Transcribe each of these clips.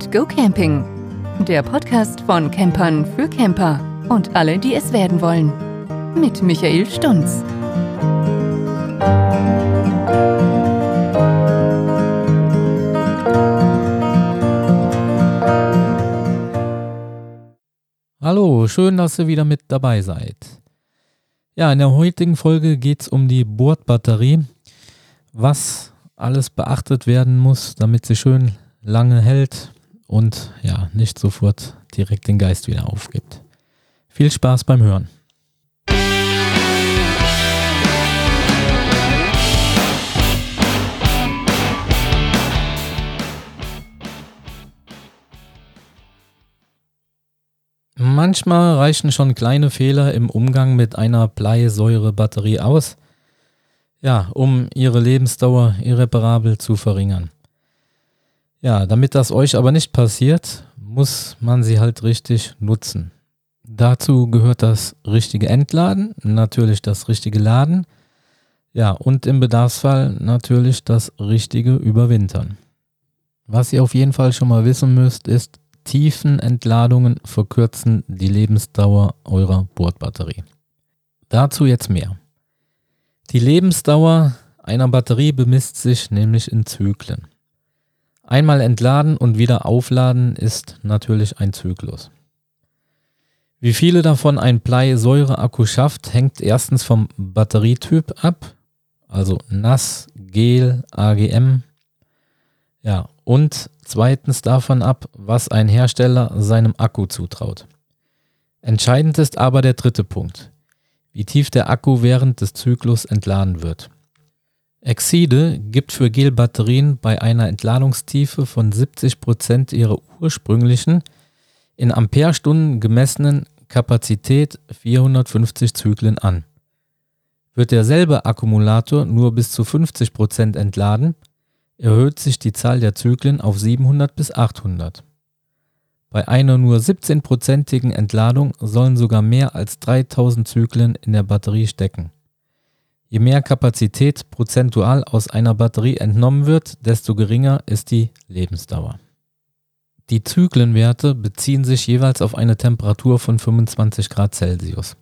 and Go Camping. Der Podcast von Campern für Camper und alle, die es werden wollen. Mit Michael Stunz. Hallo, schön, dass ihr wieder mit dabei seid. Ja, in der heutigen Folge geht es um die Bordbatterie. Was alles beachtet werden muss, damit sie schön lange hält und ja, nicht sofort direkt den Geist wieder aufgibt. Viel Spaß beim Hören. Manchmal reichen schon kleine Fehler im Umgang mit einer Bleisäurebatterie aus, ja, um ihre Lebensdauer irreparabel zu verringern. Ja, damit das euch aber nicht passiert, muss man sie halt richtig nutzen. Dazu gehört das richtige Entladen, natürlich das richtige Laden, ja, und im Bedarfsfall natürlich das richtige Überwintern. Was ihr auf jeden Fall schon mal wissen müsst, ist, Tiefenentladungen verkürzen die Lebensdauer eurer Bordbatterie. Dazu jetzt mehr. Die Lebensdauer einer Batterie bemisst sich nämlich in Zyklen. Einmal entladen und wieder aufladen ist natürlich ein Zyklus. Wie viele davon ein Bleisäureakku schafft, hängt erstens vom Batterietyp ab, also nass, gel, AGM. Ja, und zweitens davon ab, was ein Hersteller seinem Akku zutraut. Entscheidend ist aber der dritte Punkt, wie tief der Akku während des Zyklus entladen wird. Exide gibt für Gelbatterien bei einer Entladungstiefe von 70% ihrer ursprünglichen, in Amperestunden gemessenen Kapazität 450 Zyklen an. Wird derselbe Akkumulator nur bis zu 50% entladen, erhöht sich die Zahl der Zyklen auf 700 bis 800. Bei einer nur 17%igen Entladung sollen sogar mehr als 3000 Zyklen in der Batterie stecken. Je mehr Kapazität prozentual aus einer Batterie entnommen wird, desto geringer ist die Lebensdauer. Die Zyklenwerte beziehen sich jeweils auf eine Temperatur von 25 Grad Celsius.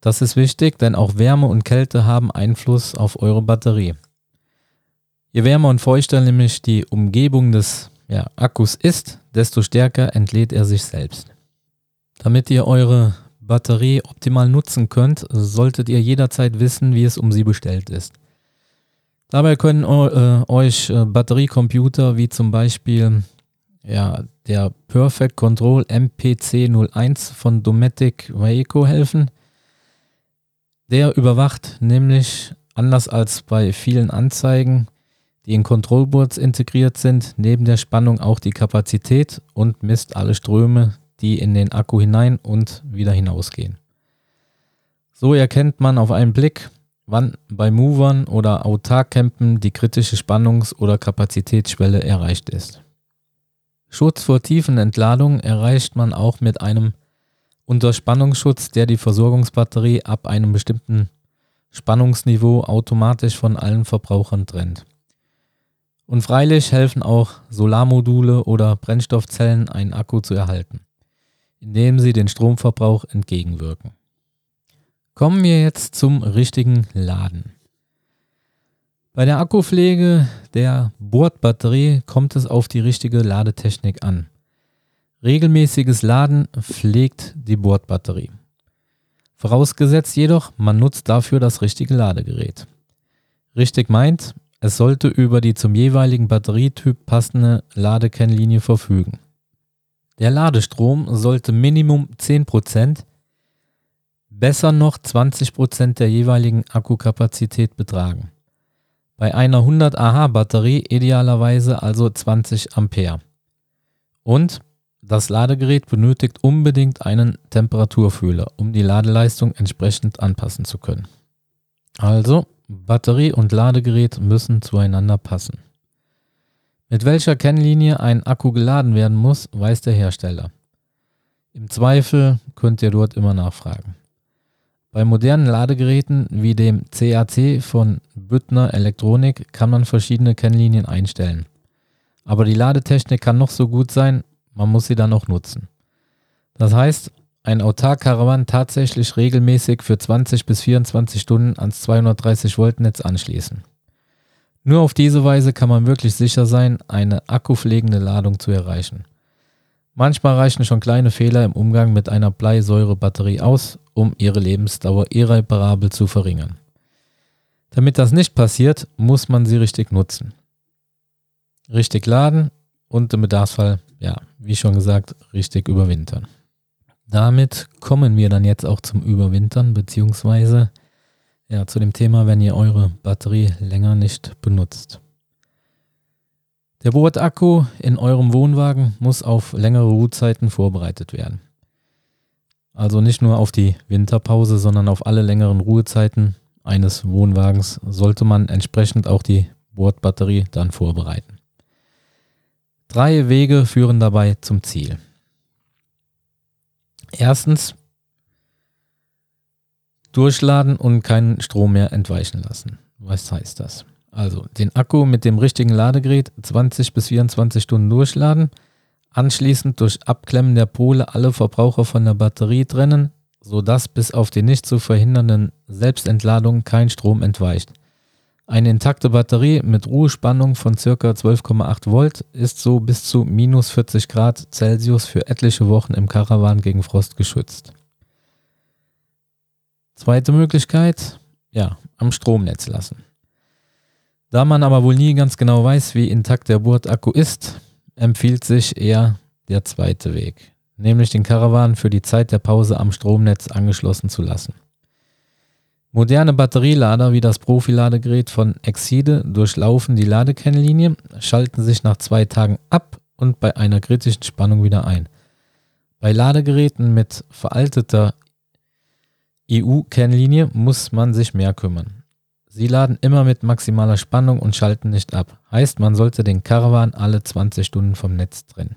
Das ist wichtig, denn auch Wärme und Kälte haben Einfluss auf eure Batterie. Je wärmer und feuchter nämlich die Umgebung des ja, Akkus ist, desto stärker entlädt er sich selbst. Damit ihr eure Batterie optimal nutzen könnt, solltet ihr jederzeit wissen, wie es um sie bestellt ist. Dabei können äh, euch äh, Batteriecomputer wie zum Beispiel ja, der Perfect Control MPC01 von Dometic Waeco helfen. Der überwacht nämlich, anders als bei vielen Anzeigen, die in Controlboards integriert sind, neben der Spannung auch die Kapazität und misst alle Ströme, die in den Akku hinein und wieder hinausgehen. So erkennt man auf einen Blick, wann bei Movern oder Autarkcampen die kritische Spannungs- oder Kapazitätsschwelle erreicht ist. Schutz vor tiefen Entladungen erreicht man auch mit einem Unterspannungsschutz, der die Versorgungsbatterie ab einem bestimmten Spannungsniveau automatisch von allen Verbrauchern trennt. Und freilich helfen auch Solarmodule oder Brennstoffzellen, einen Akku zu erhalten indem sie den Stromverbrauch entgegenwirken. Kommen wir jetzt zum richtigen Laden. Bei der Akkupflege der Bordbatterie kommt es auf die richtige Ladetechnik an. Regelmäßiges Laden pflegt die Bordbatterie. Vorausgesetzt jedoch, man nutzt dafür das richtige Ladegerät. Richtig meint, es sollte über die zum jeweiligen Batterietyp passende Ladekennlinie verfügen. Der Ladestrom sollte Minimum 10%, besser noch 20% der jeweiligen Akkukapazität betragen. Bei einer 100 Ah Batterie idealerweise also 20 Ampere. Und das Ladegerät benötigt unbedingt einen Temperaturfühler, um die Ladeleistung entsprechend anpassen zu können. Also, Batterie und Ladegerät müssen zueinander passen. Mit welcher Kennlinie ein Akku geladen werden muss, weiß der Hersteller. Im Zweifel könnt ihr dort immer nachfragen. Bei modernen Ladegeräten wie dem CAC von Büttner Elektronik kann man verschiedene Kennlinien einstellen. Aber die Ladetechnik kann noch so gut sein, man muss sie dann auch nutzen. Das heißt, ein Autark-Caravan tatsächlich regelmäßig für 20 bis 24 Stunden ans 230 Volt Netz anschließen. Nur auf diese Weise kann man wirklich sicher sein, eine akkupflegende Ladung zu erreichen. Manchmal reichen schon kleine Fehler im Umgang mit einer Bleisäurebatterie aus, um ihre Lebensdauer irreparabel zu verringern. Damit das nicht passiert, muss man sie richtig nutzen. Richtig laden und im Bedarfsfall, ja, wie schon gesagt, richtig überwintern. Damit kommen wir dann jetzt auch zum Überwintern, beziehungsweise ja, zu dem Thema, wenn ihr eure Batterie länger nicht benutzt. Der Bordakku in eurem Wohnwagen muss auf längere Ruhezeiten vorbereitet werden. Also nicht nur auf die Winterpause, sondern auf alle längeren Ruhezeiten eines Wohnwagens sollte man entsprechend auch die Bordbatterie dann vorbereiten. Drei Wege führen dabei zum Ziel. Erstens, durchladen und keinen Strom mehr entweichen lassen. Was heißt das? Also den Akku mit dem richtigen Ladegerät 20 bis 24 Stunden durchladen, anschließend durch Abklemmen der Pole alle Verbraucher von der Batterie trennen, sodass bis auf die nicht zu verhindernden Selbstentladung kein Strom entweicht. Eine intakte Batterie mit Ruhespannung von ca. 12,8 Volt ist so bis zu minus 40 Grad Celsius für etliche Wochen im Karawan gegen Frost geschützt. Zweite Möglichkeit, ja, am Stromnetz lassen. Da man aber wohl nie ganz genau weiß, wie intakt der Bordakku ist, empfiehlt sich eher der zweite Weg, nämlich den Karawan für die Zeit der Pause am Stromnetz angeschlossen zu lassen. Moderne Batterielader wie das Profiladegerät von Exide durchlaufen die Ladekennlinie, schalten sich nach zwei Tagen ab und bei einer kritischen Spannung wieder ein. Bei Ladegeräten mit veralteter EU-Kennlinie muss man sich mehr kümmern. Sie laden immer mit maximaler Spannung und schalten nicht ab. Heißt, man sollte den Caravan alle 20 Stunden vom Netz trennen.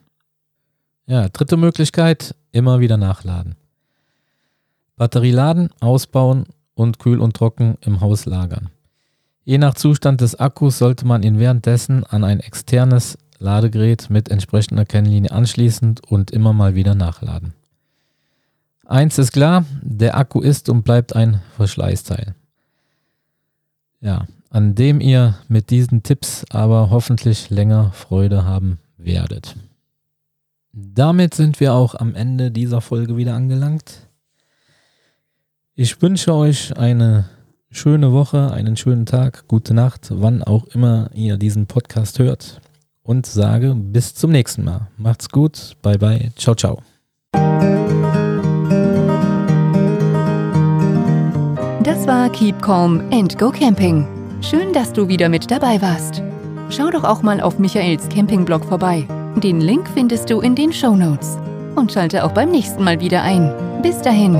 Ja, dritte Möglichkeit, immer wieder nachladen. Batterie laden, ausbauen und kühl und trocken im Haus lagern. Je nach Zustand des Akkus sollte man ihn währenddessen an ein externes Ladegerät mit entsprechender Kennlinie anschließen und immer mal wieder nachladen. Eins ist klar, der Akku ist und bleibt ein Verschleißteil. Ja, an dem ihr mit diesen Tipps aber hoffentlich länger Freude haben werdet. Damit sind wir auch am Ende dieser Folge wieder angelangt. Ich wünsche euch eine schöne Woche, einen schönen Tag, gute Nacht, wann auch immer ihr diesen Podcast hört. Und sage bis zum nächsten Mal. Macht's gut, bye bye, ciao, ciao. Das war Keep Calm and Go Camping. Schön, dass du wieder mit dabei warst. Schau doch auch mal auf Michaels Campingblog vorbei. Den Link findest du in den Show Notes. Und schalte auch beim nächsten Mal wieder ein. Bis dahin.